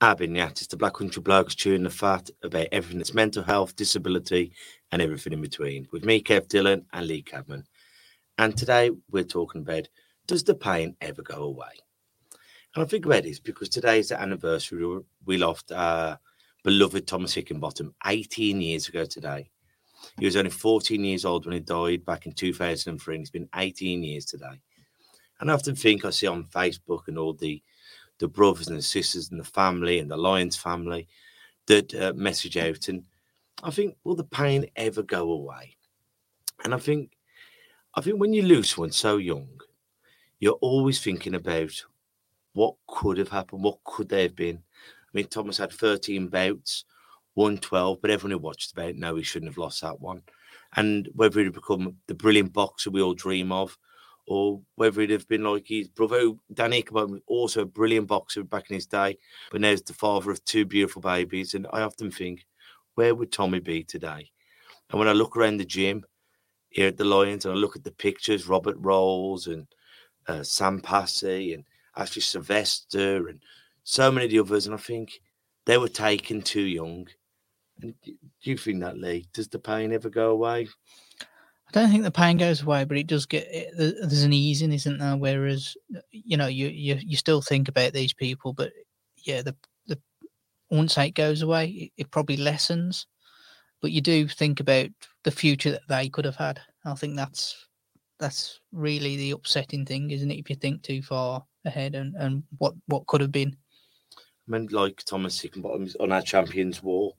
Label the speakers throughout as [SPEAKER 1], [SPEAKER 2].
[SPEAKER 1] I've been the artist, the Black Country Blokes chewing the fat about everything that's mental health, disability, and everything in between. With me, Kev Dillon, and Lee Cadman. And today we're talking about does the pain ever go away? And I think about this because today is the anniversary. We lost our beloved Thomas Hickenbottom 18 years ago today. He was only 14 years old when he died back in 2003, and it's been 18 years today. And I often think I see on Facebook and all the the brothers and the sisters and the family and the Lions family that uh, message out, and I think, will the pain ever go away? And I think, I think when you lose someone so young, you're always thinking about what could have happened, what could they have been. I mean, Thomas had 13 bouts, 112, but everyone who watched the bout know he shouldn't have lost that one. And whether he'd become the brilliant boxer we all dream of, or whether it'd have been like his brother, Danny Ichabod, also a brilliant boxer back in his day, but now he's the father of two beautiful babies. And I often think, where would Tommy be today? And when I look around the gym here at the Lions and I look at the pictures, Robert Rolls and uh, Sam Passy and Ashley Sylvester and so many of the others, and I think they were taken too young. And do you think that, Lee? Does the pain ever go away?
[SPEAKER 2] I don't think the pain goes away, but it does get there's an easing, isn't there? Whereas you know you you, you still think about these people, but yeah, the the once it goes away, it, it probably lessens. But you do think about the future that they could have had. I think that's that's really the upsetting thing, isn't it? If you think too far ahead and, and what what could have been.
[SPEAKER 1] I mean, like Thomas Hickenbottom on our champions wall,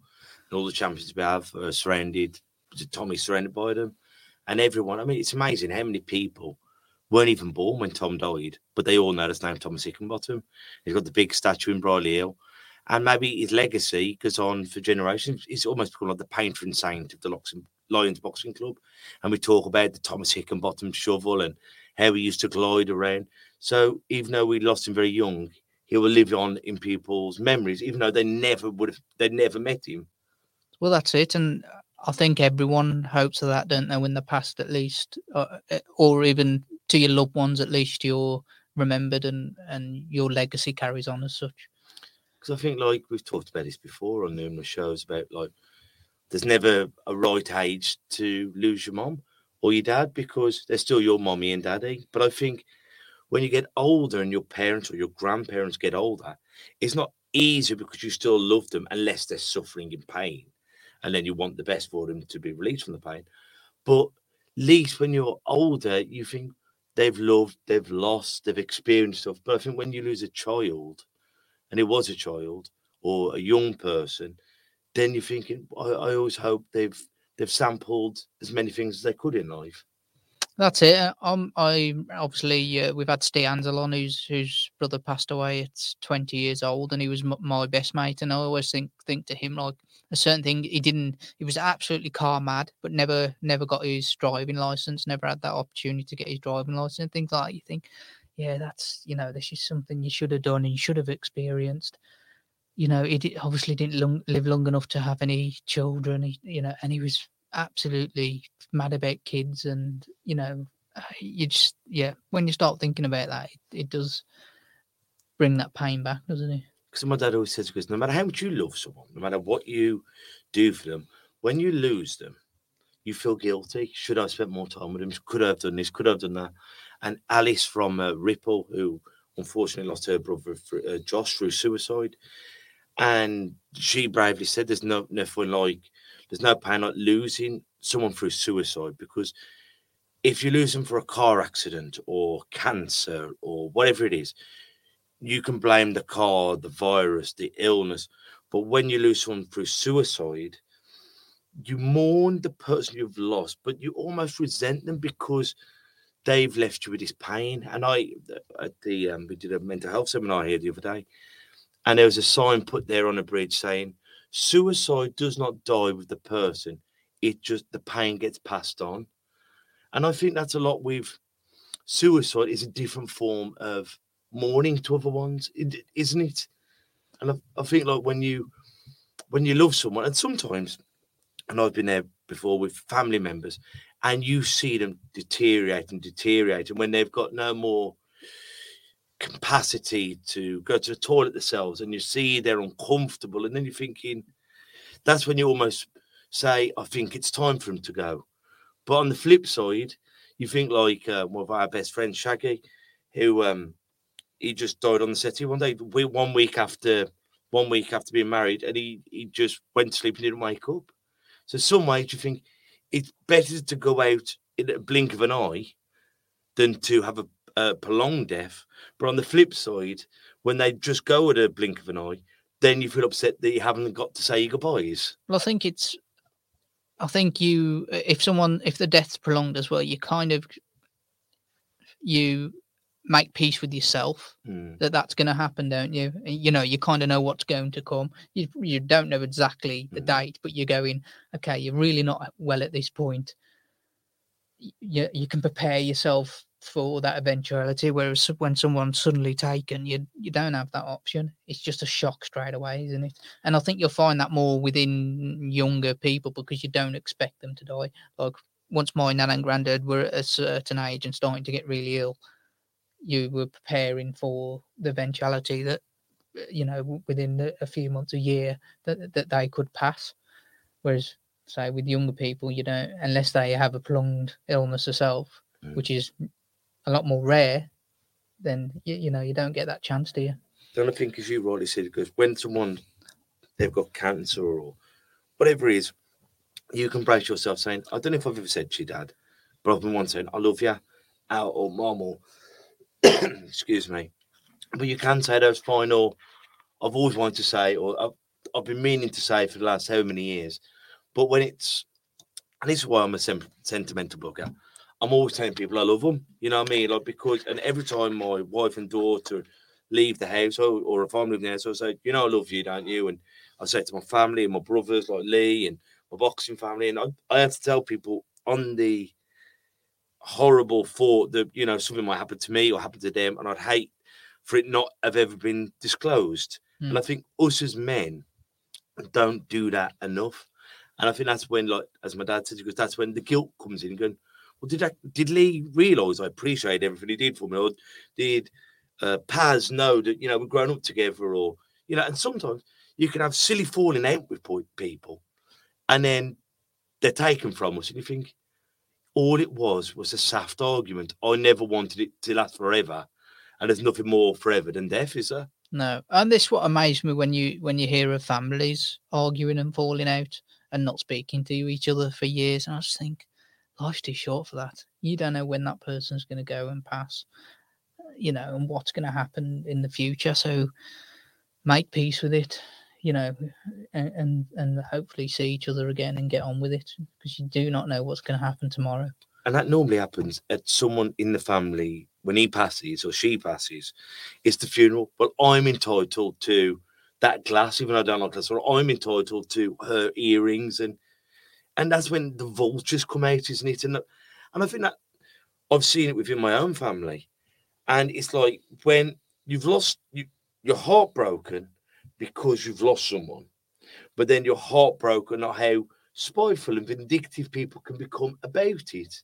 [SPEAKER 1] and all the champions we have are surrounded. Tommy surrounded by them and everyone. I mean, it's amazing how many people weren't even born when Tom died, but they all know his name, Thomas Hickenbottom. He's got the big statue in Brierley Hill. And maybe his legacy goes on for generations. He's almost become like the patron saint of the Lions Boxing Club. And we talk about the Thomas Hickenbottom shovel and how he used to glide around. So even though we lost him very young, he will live on in people's memories, even though they never would have, they never met him.
[SPEAKER 2] Well, that's it. And I think everyone hopes of that, don't they? In the past, at least, uh, eh, or even to your loved ones, at least you're remembered and and your legacy carries on as such.
[SPEAKER 1] Because I think, like we've talked about this before on numerous shows, about like there's never a right age to lose your mom or your dad because they're still your mommy and daddy. But I think when you get older and your parents or your grandparents get older, it's not easy because you still love them unless they're suffering in pain and then you want the best for them to be released from the pain. But least when you're older, you think they've loved, they've lost, they've experienced stuff. But I think when you lose a child, and it was a child or a young person, then you're thinking, I, I always hope they've they've sampled as many things as they could in life.
[SPEAKER 2] That's it. Uh, um, I obviously uh, we've had Steve Ansel on, whose whose brother passed away at 20 years old, and he was m- my best mate. And I always think think to him like a certain thing. He didn't. He was absolutely car mad, but never never got his driving license. Never had that opportunity to get his driving license. And things like that. You think, yeah, that's you know, this is something you should have done and you should have experienced. You know, he did, obviously didn't long, live long enough to have any children. He, you know, and he was absolutely mad about kids and you know uh, you just yeah when you start thinking about that it, it does bring that pain back doesn't it?
[SPEAKER 1] Because my dad always says because no matter how much you love someone no matter what you do for them when you lose them you feel guilty. Should i have spent more time with him? could i have done this? Could i have done that? And alice from uh, ripple who unfortunately lost her brother uh, josh through suicide and she bravely said there's no nothing like there's no pain like losing someone through suicide because if you lose them for a car accident or cancer or whatever it is, you can blame the car, the virus, the illness. But when you lose someone through suicide, you mourn the person you've lost, but you almost resent them because they've left you with this pain. And I, at the um, we did a mental health seminar here the other day, and there was a sign put there on a bridge saying, "Suicide does not die with the person; it just the pain gets passed on." And I think that's a lot with suicide is a different form of mourning to other ones, is isn't it? And I, I think like when you when you love someone, and sometimes, and I've been there before with family members, and you see them deteriorate and deteriorate, and when they've got no more capacity to go to the toilet themselves, and you see they're uncomfortable, and then you're thinking, that's when you almost say, I think it's time for them to go. But on the flip side, you think like uh, one of our best friends, Shaggy, who um, he just died on the city one day, one week after one week after being married, and he he just went to sleep and didn't wake up. So some ways you think it's better to go out in a blink of an eye than to have a, a prolonged death. But on the flip side, when they just go at a blink of an eye, then you feel upset that you haven't got to say goodbyes.
[SPEAKER 2] Well, I think it's. I think you, if someone, if the death's prolonged as well, you kind of, you make peace with yourself
[SPEAKER 1] Mm.
[SPEAKER 2] that that's going to happen, don't you? You know, you kind of know what's going to come. You you don't know exactly the
[SPEAKER 1] Mm.
[SPEAKER 2] date, but you're going, okay, you're really not well at this point. You you can prepare yourself for that eventuality. Whereas when someone's suddenly taken, you you don't have that option. It's just a shock straight away, isn't it? And I think you'll find that more within younger people because you don't expect them to die. Like once my nan and granddad were at a certain age and starting to get really ill, you were preparing for the eventuality that you know within a- few months a year that that they could pass whereas say with younger people you don't unless they have a prolonged illness
[SPEAKER 1] Mm.
[SPEAKER 2] which is a lot more rare then you, you know you don't get that chance do you
[SPEAKER 1] Don't I think, as you rightly said, because when someone they've got cancer or whatever it is, you can brace yourself saying, I don't know if I've ever said to your dad, but I've been once saying, I love you, out or mom, or excuse me. But you can say those final, I've always wanted to say, or I've, I've been meaning to say for the last how many years. But when it's, and this is why I'm a sem- sentimental blogger, I'm always telling people I love them. You know what I mean? Like, because, and every time my wife and daughter, leave the house or, or if I'm living there, so I say, you know, I love you, don't you? And I say it to my family and my brothers like Lee and my boxing family. And I, I have to tell people on the horrible thought that, you know, something might happen to me or happen to them. And I'd hate for it not have ever been disclosed. And
[SPEAKER 2] Mm.
[SPEAKER 1] I think us as men don't do that enough. And I think that's when, like, as my dad said, because that's when the guilt comes in going, well, did did Lee realise I appreciate everything he did for me? Or did uh, Paz know that you know we've grown up together, or you know, and sometimes you can have silly falling out with people, and then they're taken from us, and you think all it was was a soft argument. I never wanted it to last forever, and there's nothing more forever than death, is there?
[SPEAKER 2] no and this what amazed me when you when you hear of families arguing and falling out and not speaking to each other for years and i just think life's too short for that you don't know when that person's going to go and pass you know and what's going to happen in the future so make peace with it you know and and, and hopefully see each other again and get on with it because you do not know what's going to happen tomorrow
[SPEAKER 1] And that normally happens at someone in the family when he passes or she passes. It's the funeral. Well, I'm entitled to that glass, even though I don't like glass. Or I'm entitled to her earrings, and and that's when the vultures come out, isn't it? And and I think that I've seen it within my own family, and it's like when you've lost you, you're heartbroken because you've lost someone, but then you're heartbroken at how spiteful and vindictive people can become about it.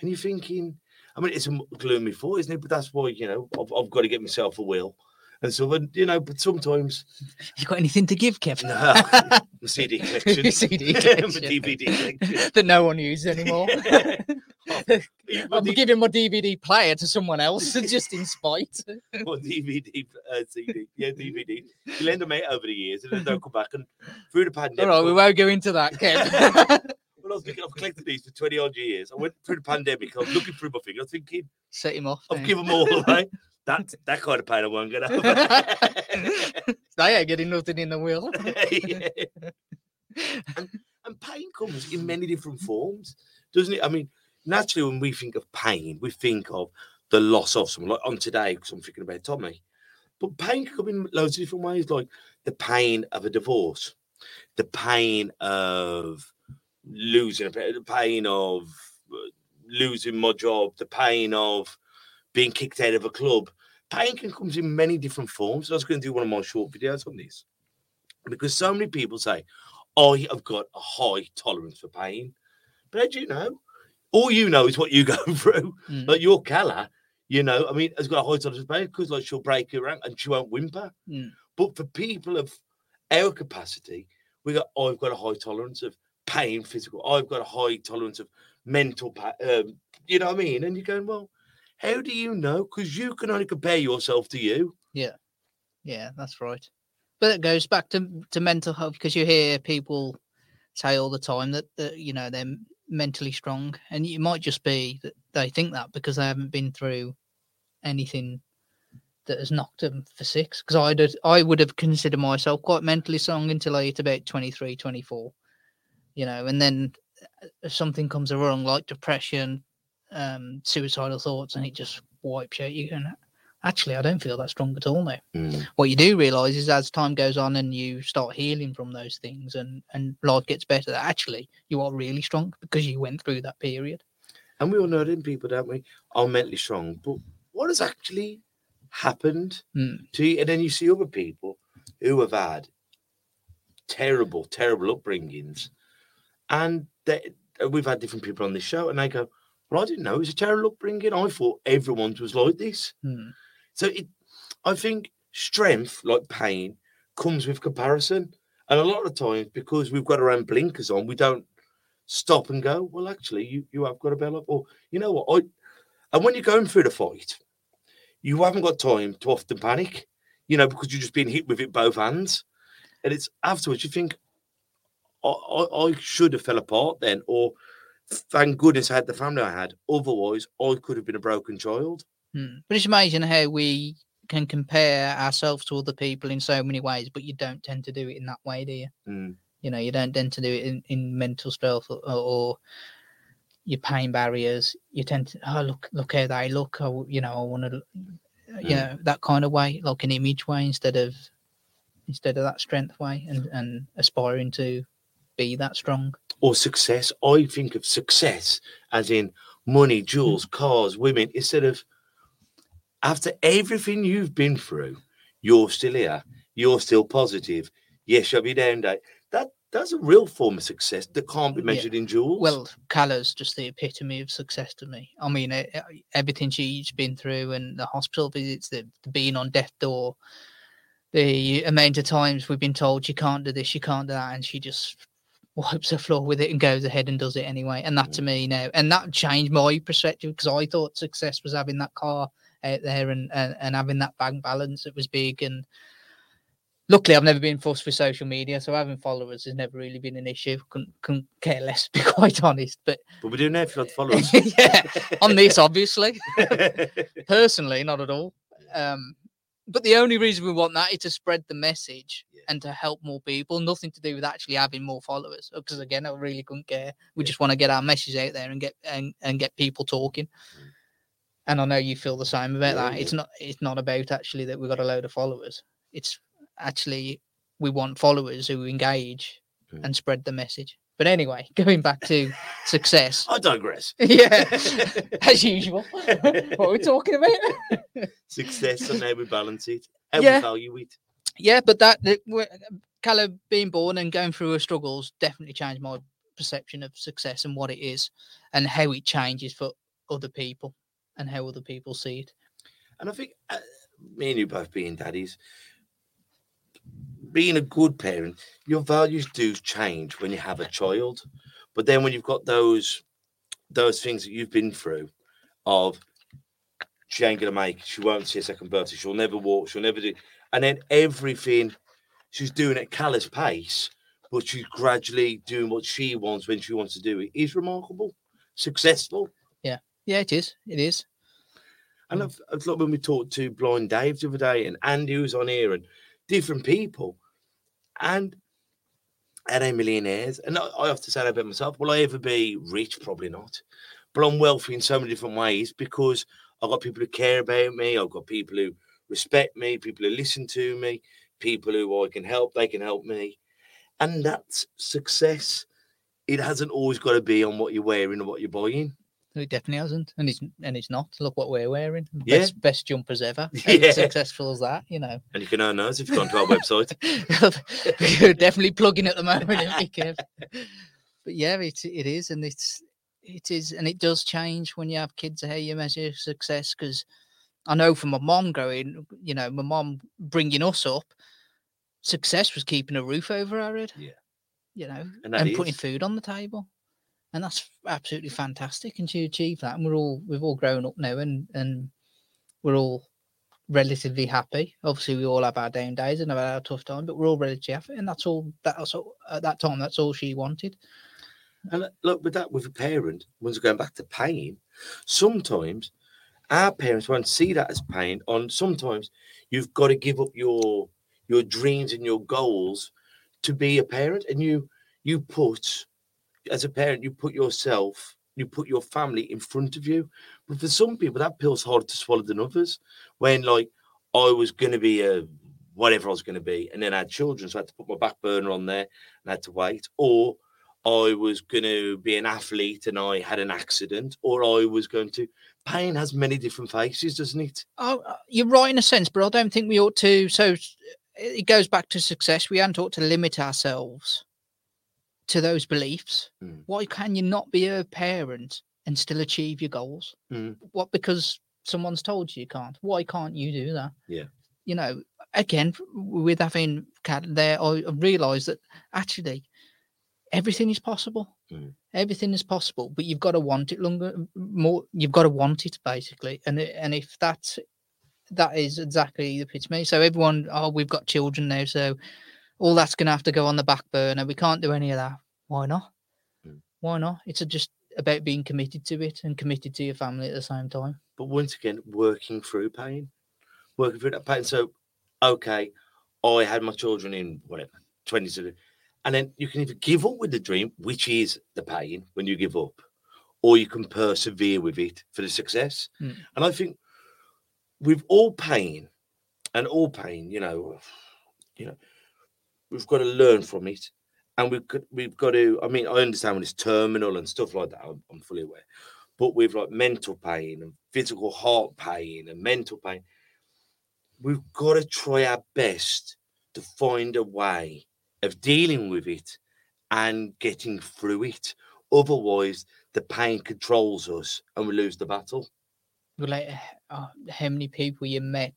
[SPEAKER 1] And you're thinking, I mean, it's a gloomy thought, isn't it? But that's why, you know, I've, I've got to get myself a will. And so, but, you know, but sometimes,
[SPEAKER 2] you got anything to give Kevin?
[SPEAKER 1] no, my CD collection,
[SPEAKER 2] CD collection.
[SPEAKER 1] DVD collection.
[SPEAKER 2] that no one uses anymore I'm giving my DVD player to someone else just in spite.
[SPEAKER 1] my DVD, uh, CD, yeah, DVD. You lend them out over the years and then they'll come back. And through the pandemic,
[SPEAKER 2] right, we won't go into that, Kev.
[SPEAKER 1] when I was thinking, I've collected these for 20 odd years. I went through the pandemic, I was looking through my was thinking,
[SPEAKER 2] Set him off.
[SPEAKER 1] I've given them all away. That, that kind of pain I won't get over.
[SPEAKER 2] they ain't getting nothing in the will.
[SPEAKER 1] Yeah. and, and pain comes in many different forms, doesn't it? I mean, naturally, when we think of pain, we think of the loss of someone. Like on today, because I'm thinking about Tommy, But pain can come in loads of different ways, like the pain of a divorce, the pain of losing a the pain of uh, losing my job, the pain of being kicked out of a club. Pain can come in many different forms. I was going to do one of my short videos on this because so many people say, I have got a high tolerance for pain. But how do you know? All you know is what you go through.
[SPEAKER 2] Mm.
[SPEAKER 1] Like your Calla, you know, I mean, has got a high tolerance for pain because like she'll break her rank and she won't whimper.
[SPEAKER 2] Mm.
[SPEAKER 1] But for people of our capacity, we got I've got a high tolerance of pain, physical. I've got a high tolerance of mental pain. Um, you know what I mean? And you're going, well, how do you know? Because you can only compare yourself to you.
[SPEAKER 2] Yeah, Yeah, that's right. But it goes back to to mental health because you hear people say all the time that, that you know they're mentally strong, and it might just be that they think that because they haven't been through anything that has knocked them for six. Because I did, I would have considered myself quite mentally strong until I hit about 23, 24. You know, and then uh, something comes along like depression, um, suicidal thoughts, and it just wipes you out you. And actually, I don't feel that strong at all now what you do realize is as time goes on and you start healing from those things and and life gets better that actually you are really strong because you went through that period
[SPEAKER 1] And we all know them people, don't we? Are mentally strong. But what has actually happened
[SPEAKER 2] Mm.
[SPEAKER 1] to you? And then you see other people who have had terrible, terrible upbringings. And they, we've had different people on this show, and they go, Well, I didn't know it was a terrible upbringing. I thought everyone's was like this.
[SPEAKER 2] Hmm.
[SPEAKER 1] So it, I think strength, like pain, comes with comparison. And a lot of times, because we've got our own blinkers on, we don't stop and go, well, actually, you, you have got a bell up. Or, you know what? I, and when you're going through the fight, you haven't got time to often panic, you know, because you're just being hit with it both hands. And it's afterwards, you think, I, I, I should have fell apart then. Or thank goodness I had the family I had. Otherwise, I could have been a broken child.
[SPEAKER 2] Hmm. but it's amazing how we can compare ourselves to other people in so many ways but you don't tend to do it in that way do you
[SPEAKER 1] Mm.
[SPEAKER 2] you know you don't tend to do it in, in mental stuff or, or your pain barriers you tend to oh look look how they look w- you know i want to you
[SPEAKER 1] Mm.
[SPEAKER 2] know that kind of way like an image way instead of instead of that strength way and and aspiring to be that strong
[SPEAKER 1] or success. I think of success as in money, jewels, hmm. cars, women, instead of after everything you've been through, you're still here, you're still positive. Yes, you'll be down day. That that's a real form of success that can't be
[SPEAKER 2] Yeah.
[SPEAKER 1] measured in jewels.
[SPEAKER 2] Well, Calla's just the epitome of success to me. I mean, everything she's been through and the hospital visits, the, the being on death door, the amount of times we've been told she can't do this, she can't do that, and she just wipes the floor with it and goes ahead and does it anyway. And that to me now, and that changed my perspective because I thought success was having that car out there and, and, and having that bank balance that was big and luckily I've never been forced with social media, so having followers has never really been an issue. Couldn't, couldn't care less, to be quite honest. But
[SPEAKER 1] but we do know if you'd like to follow us.
[SPEAKER 2] yeah, on this, obviously, personally, not at all. Um, but the only reason we want that is to spread the message
[SPEAKER 1] Yeah.
[SPEAKER 2] and to help more people. Nothing to do with actually having more followers. Because again, I really couldn't care. We
[SPEAKER 1] Yeah.
[SPEAKER 2] just want to get our message out there and get and, and get people talking.
[SPEAKER 1] Mm.
[SPEAKER 2] And I know you feel the same about
[SPEAKER 1] Yeah,
[SPEAKER 2] that. It's not. It's not about actually that we've got a load of followers. It's actually we want followers who engage
[SPEAKER 1] Mm.
[SPEAKER 2] and spread the message. But anyway, going back to success.
[SPEAKER 1] I digress.
[SPEAKER 2] yeah, as usual. what are we talking about?
[SPEAKER 1] Success and how we balance it, how
[SPEAKER 2] Yeah.
[SPEAKER 1] we value it.
[SPEAKER 2] yeah, but that, that Calla being born and going through her struggles definitely changed my perception of success and what it is, and how it changes for other people and how other people see it.
[SPEAKER 1] And I think uh, me and you both being daddies, being a good parent, your values do change when you have a child. But then when you've got those those things that you've been through of she ain't gonna make she won't see a second birthday, she'll never walk, she'll never do and then everything she's doing at Calla's pace, but she's gradually doing what she wants when she wants to do it is remarkable, successful.
[SPEAKER 2] Yeah, yeah, it is. It is.
[SPEAKER 1] And
[SPEAKER 2] Mm.
[SPEAKER 1] I've, I've like when we talked to Blind Dave the other day, and Andy was on here, and different people, and are millionaires? And I, have to say about myself. Will I ever be rich? Probably not. But I'm wealthy in so many different ways because I've got people who care about me. I've got people who respect me, people who listen to me, people who I can help, they can help me. And that's success. It hasn't always got to be on what you're wearing or what you're buying.
[SPEAKER 2] It definitely hasn't, and it's and it's not. Look what we're wearing.
[SPEAKER 1] Yeah.
[SPEAKER 2] Best, best jumpers ever.
[SPEAKER 1] Yeah.
[SPEAKER 2] As successful as that, you know.
[SPEAKER 1] And you can earn those if you've gone to our website.
[SPEAKER 2] You're definitely plugging at the moment, you? But yeah, it it is, and it's it is, and it does change when you have kids. How you measure success? Because I know from my mom growing, you know, my mom bringing us up, success was keeping a roof over our head.
[SPEAKER 1] Yeah.
[SPEAKER 2] You know,
[SPEAKER 1] And
[SPEAKER 2] and, putting food on the table, and that's absolutely fantastic. And she achieved that, and we're all we've all grown up now, and and we're all relatively happy. Obviously, we all have our down days and have our tough time, but we're all relatively happy, and that's all. That's all at that time. That's all she wanted.
[SPEAKER 1] And uh, look, with that, with a parent, once going back to pain, sometimes our parents won't see that as pain. On sometimes you've got to give up your your dreams and your goals to be a parent, and you you put as a parent you put yourself, you put your family in front of you. But for some people, that pill's harder to swallow than others. When like I was going to be a whatever I was going to be, and then I had children, so I had to put my back burner on there and I had to wait, or I was going to be an athlete and I had an accident, or I was going to. Pain has many different faces, doesn't it?
[SPEAKER 2] Oh, uh, you're right in a sense, but I don't think we ought to. So it goes back to success. We aren't ought to limit ourselves to those beliefs.
[SPEAKER 1] Mm.
[SPEAKER 2] Why can you not be a parent and still achieve your goals?
[SPEAKER 1] Mm.
[SPEAKER 2] What because someone's told you you can't? Why can't you do that?
[SPEAKER 1] Yeah.
[SPEAKER 2] You know, again, with having cat there, I realised that actually everything is possible.
[SPEAKER 1] Mm.
[SPEAKER 2] Everything is possible, but you've got to want it longer, more. You've got to want it basically, and and if that's that is exactly the pitch me. So everyone, oh, we've got children now, so all that's going to have to go on the back burner. We can't do any of that. Why not?
[SPEAKER 1] Mm.
[SPEAKER 2] Why not? It's just about being committed to it and committed to your family at the same time.
[SPEAKER 1] But once again, working through pain, working through that pain. So, okay, I had my children in whatever twenty to, and then you can either give up with the dream, which is the pain when you give up, or you can persevere with it for the success.
[SPEAKER 2] Mm.
[SPEAKER 1] And I think with all pain and all pain, you know, you know, we've got to learn from it, and we've got we've got to. I mean, I understand when it's terminal and stuff like that. I'm, I'm fully aware, but with like mental pain and physical heart pain and mental pain, we've got to try our best to find a way of dealing with it and getting through it. Otherwise, the pain controls us and we lose the battle.
[SPEAKER 2] Like, uh, how many people you met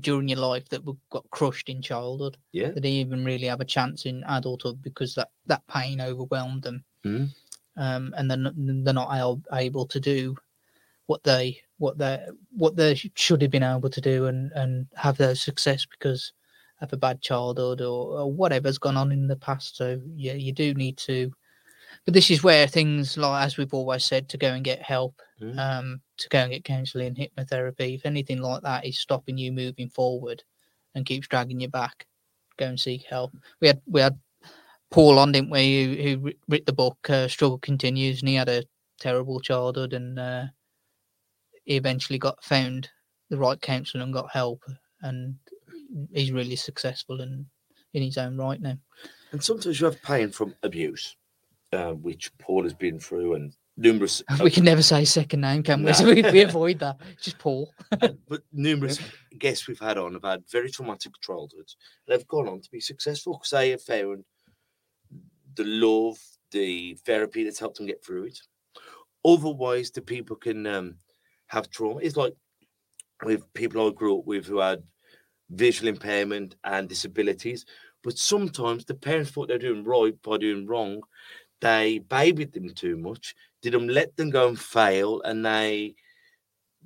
[SPEAKER 2] during your life that were, got crushed in childhood?
[SPEAKER 1] Yeah.
[SPEAKER 2] That didn't even really have a chance in adulthood because that that pain overwhelmed them,
[SPEAKER 1] Mm.
[SPEAKER 2] um, and then they're not able to do what they what they what they should have been able to do and and have their success because of a bad childhood or, or whatever's gone on in the past. So yeah, you do need to. But this is where things like, as we've always said, to go and get help
[SPEAKER 1] Mm.
[SPEAKER 2] um, to go and get counselling, hypnotherapy. If anything like that is stopping you moving forward and keeps dragging you back, go and seek help. We had we had Paul on, didn't we? Who, who writ the book uh, "Struggle Continues," and he had a terrible childhood, and uh, he eventually got found the right counselling and got help, and he's really successful and in his own right now.
[SPEAKER 1] And sometimes you have pain from abuse, uh, which Paul has been through, and numerous,
[SPEAKER 2] we can never say second name, can we?
[SPEAKER 1] No.
[SPEAKER 2] So we, we avoid that. It's just Paul.
[SPEAKER 1] uh, but numerous guests we've had on have had very traumatic childhoods and have gone on to be successful because they have found the love, the therapy that's helped them get through it. Otherwise, the people can um, have trauma. It's like with people I grew up with who had visual impairment and disabilities, but sometimes the parents thought they're doing right by doing wrong. They babied them too much, didn't let them go and fail, and they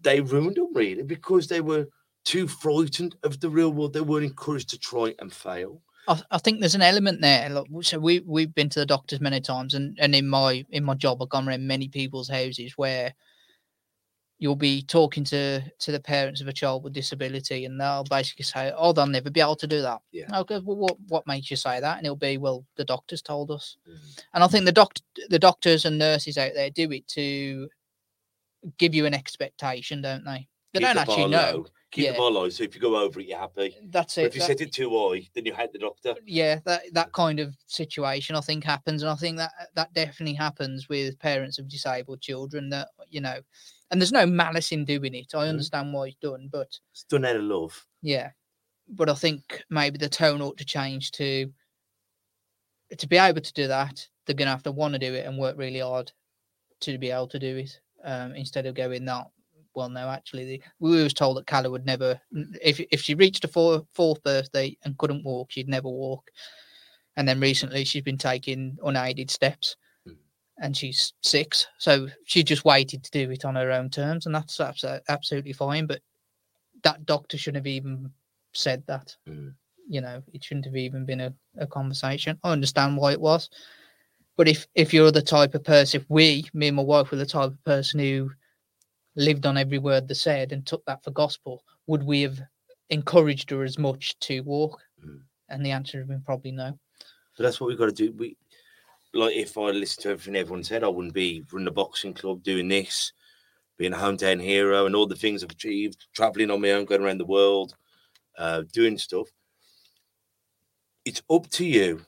[SPEAKER 1] they ruined them really because they were too frightened of the real world. They weren't encouraged to try and fail.
[SPEAKER 2] I, I think there's an element there. Look, so we we've been to the doctors many times, and and in my in my job, I've gone around many people's houses where you'll be talking to to the parents of a child with disability, and they'll basically say, "Oh, they'll never be able to do that."
[SPEAKER 1] Yeah.
[SPEAKER 2] Okay. Well, what what makes you say that? And it'll be, "Well, the doctors told us."
[SPEAKER 1] Mm.
[SPEAKER 2] And I think the doc the doctors and nurses out there do it to give you an expectation, don't they? They
[SPEAKER 1] Keep
[SPEAKER 2] don't
[SPEAKER 1] the
[SPEAKER 2] actually know.
[SPEAKER 1] low. keep
[SPEAKER 2] Yeah.
[SPEAKER 1] the bar low. So if you go over it, you're happy.
[SPEAKER 2] That's
[SPEAKER 1] But
[SPEAKER 2] it.
[SPEAKER 1] if you
[SPEAKER 2] that-
[SPEAKER 1] set it too high, then you hate the doctor.
[SPEAKER 2] yeah that that kind of situation i think happens and i think that that definitely happens with parents of disabled children that you know and there's no malice in doing it i understand why it's done but
[SPEAKER 1] It's done out of love.
[SPEAKER 2] yeah but i think maybe the tone ought to change to to be able to do that they're going to have to want to do it and work really hard to be able to do it um, instead of going that well no actually the, we was told that Calla would never if if she reached a four, fourth birthday and couldn't walk she'd never walk and then recently she's been taking unaided steps. And she's six so she just waited to do it on her own terms and that's abso- absolutely fine but that doctor shouldn't have even said that
[SPEAKER 1] Mm.
[SPEAKER 2] you know it shouldn't have even been a, a conversation i understand why it was but if if you're the type of person if we me and my wife were the type of person who lived on every word they said and took that for gospel would we have encouraged her as much to walk
[SPEAKER 1] Mm.
[SPEAKER 2] and the answer would have been probably no
[SPEAKER 1] But that's what we've got to do. We like if I listened to everything everyone said, I wouldn't be running a boxing club, doing this, being a hometown hero, and all the things I've achieved, traveling on my own, going around the world, uh, doing stuff. It's up to you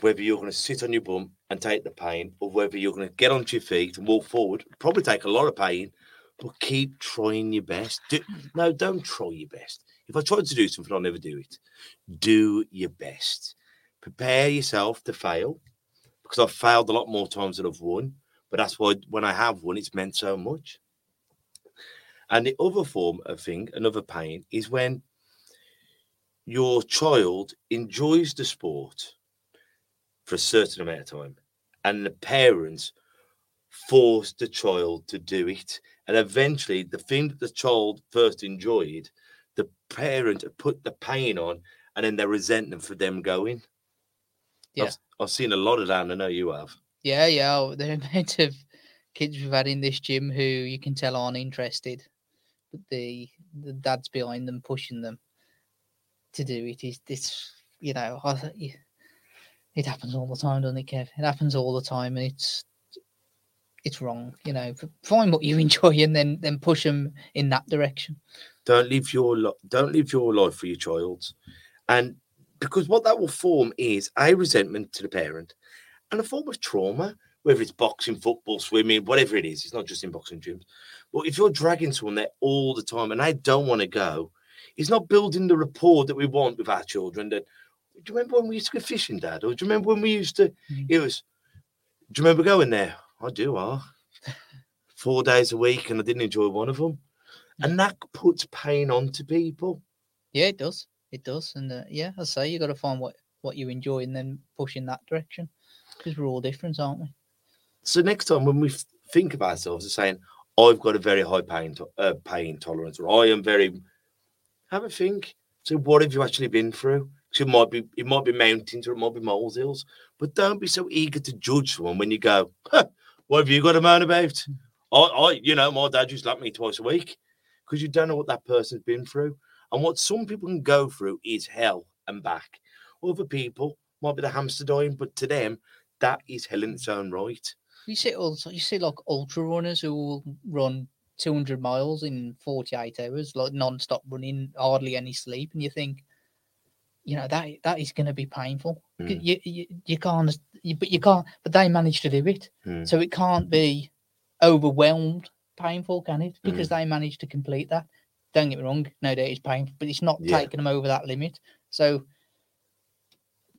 [SPEAKER 1] whether you're going to sit on your bum and take the pain, or whether you're going to get onto your feet and walk forward. Probably take a lot of pain, but keep trying your best. Do, no, don't try your best. If I tried to do something, I'll never do it. Do your best prepare yourself to fail because I've failed a lot more times than I've won. But that's why when I have won, it's meant so much. And the other form of thing, another pain, is when your child enjoys the sport for a certain amount of time and the parents force the child to do it. And eventually, the thing that the child first enjoyed, the parent put the pain on and then they resent them for them going.
[SPEAKER 2] Yeah.
[SPEAKER 1] I've, I've seen a lot of that, and I know you have.
[SPEAKER 2] yeah yeah oh, the amount of kids we've had in this gym who you can tell aren't interested but the the dad's behind them pushing them to do it. Is this you know I, th- y- it happens all the time doesn't it kev? It happens all the time and it's it's wrong you know find what you enjoy and then then push them in that direction.
[SPEAKER 1] Don't live your li- don't live your life for your child, and because what that will form is a resentment to the parent and a form of trauma, whether it's boxing, football, swimming, whatever it is. It's not just in boxing gyms. But if you're dragging someone there all the time and they don't want to go, it's not building the rapport that we want with our children. That do you remember when we used to go fishing, Dad? Or do you remember when we used to?
[SPEAKER 2] Mm.
[SPEAKER 1] It was. Do you remember going there? I do. Ah, four days a week, and I didn't enjoy one of them, and that puts pain onto people.
[SPEAKER 2] yeah it does it does and uh, yeah i say you got to find what what you enjoy and then push in that direction because we're all different aren't we
[SPEAKER 1] So next time when we think of ourselves as saying, "I've got a very high pain to- uh, pain tolerance," or "I am very," have a think. So what have you actually been through? 'Cause it might be it might be mountains or it might be molehills, but don't be so eager to judge someone when you go, huh, "What have you got to moan about?" I, I, you know, my dad used to slap me twice a week because you don't know what that person's been through, and what some people can go through is hell and back. Other people might be the hamster dying, but to them, that is hell in its own right.
[SPEAKER 2] You see also you see like ultra runners who will run 200 miles in 48 hours, like non-stop running, hardly any sleep, and you think, you know, that that is going to be painful.
[SPEAKER 1] Mm.
[SPEAKER 2] You, you you can't, you, but you can't. But they manage to do it,
[SPEAKER 1] Mm.
[SPEAKER 2] so it can't be overwhelmed painful, can it? Because they managed to complete that. Don't get me wrong, no doubt it's painful, but it's not
[SPEAKER 1] Yeah.
[SPEAKER 2] taking them over that limit. So.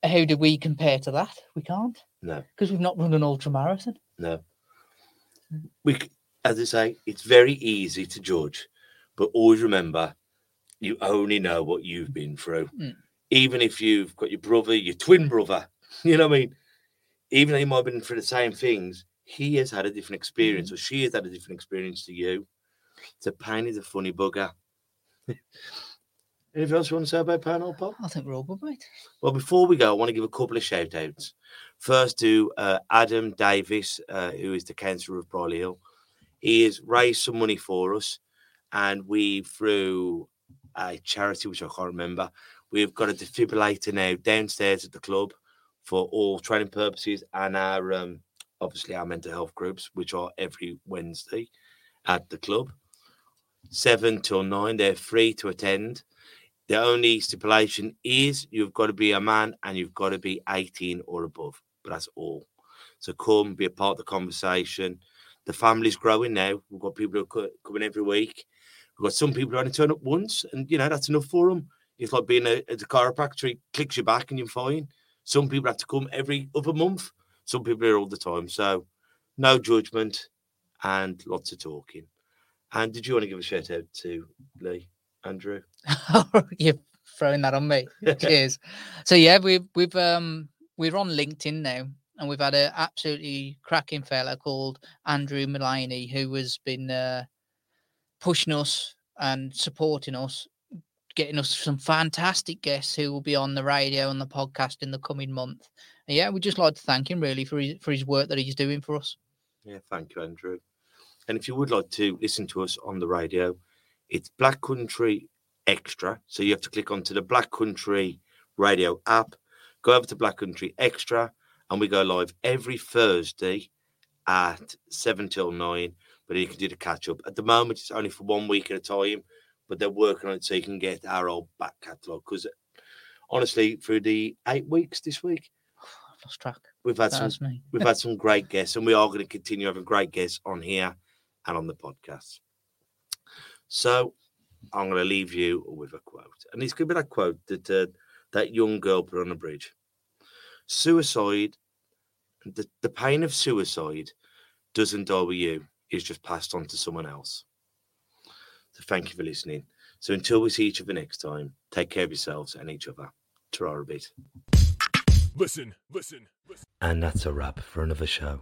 [SPEAKER 2] How do we compare to that? We can't
[SPEAKER 1] No.
[SPEAKER 2] because we've not run an ultra marathon.
[SPEAKER 1] No. We, as I say, it's very easy to judge, but always remember, you only know what you've been through.
[SPEAKER 2] Mm.
[SPEAKER 1] Even if you've got your brother, your twin brother, you know what I mean. Even though you might have been through the same things, he has had a different experience, or she has had a different experience to you. So pain is a funny bugger. Anything else you want to say about pain, old Bob?
[SPEAKER 2] I think we're all good, mate.
[SPEAKER 1] Well, before we go, I want to give a couple of shout outs. First to uh, Adam Davis, uh, who is the councillor of Brierley Hill. He has raised some money for us, and we, through a charity which I can't remember, we've got a defibrillator now downstairs at the club for all training purposes and our um, obviously our mental health groups, which are every Wednesday at the club. Seven till nine. They're free to attend. The only stipulation is you've got to be a man and you've got to be 18 or above. But that's all. So come, be a part of the conversation. The family's growing now. We've got people who are coming every week. We've got some people who only turn up once, and you know that's enough for them. It's like being a, a chiropractor, he clicks you back and you're fine. Some people have to come every other month. Some people are all the time. So no judgment and lots of talking. And did you want to give a shout out to Lee, Andrew?
[SPEAKER 2] You're throwing that on me. Cheers. So yeah, we've we've um we're on LinkedIn now, and we've had an absolutely cracking fella called Andrew Mulaney who has been uh, pushing us and supporting us, getting us some fantastic guests who will be on the radio and the podcast in the coming month. And yeah, we'd just like to thank him really for his for his work that he's doing for us.
[SPEAKER 1] Yeah, thank you, Andrew. And if you would like to listen to us on the radio, it's Black Country Extra. So you have to click onto the Black Country radio app, go over to Black Country Extra, and we go live every Thursday at seven till nine. But you can do the catch up. At the moment, it's only for one week at a time, but they're working on it so you can get our old back catalogue. Because honestly, through the eight weeks this week,
[SPEAKER 2] I've lost track.
[SPEAKER 1] we've had some We've had some great guests, and we are going to continue having great guests on here and on the podcast. So I'm going to leave you with a quote, and it's going to be that quote that uh, that young girl put on the bridge. Suicide, the, the pain of suicide doesn't die with you; it's just passed on to someone else. So thank you for listening. So until we see each other next time, take care of yourselves and each other. Ta a bit.
[SPEAKER 3] Listen, listen, listen.
[SPEAKER 1] And that's a wrap for another show.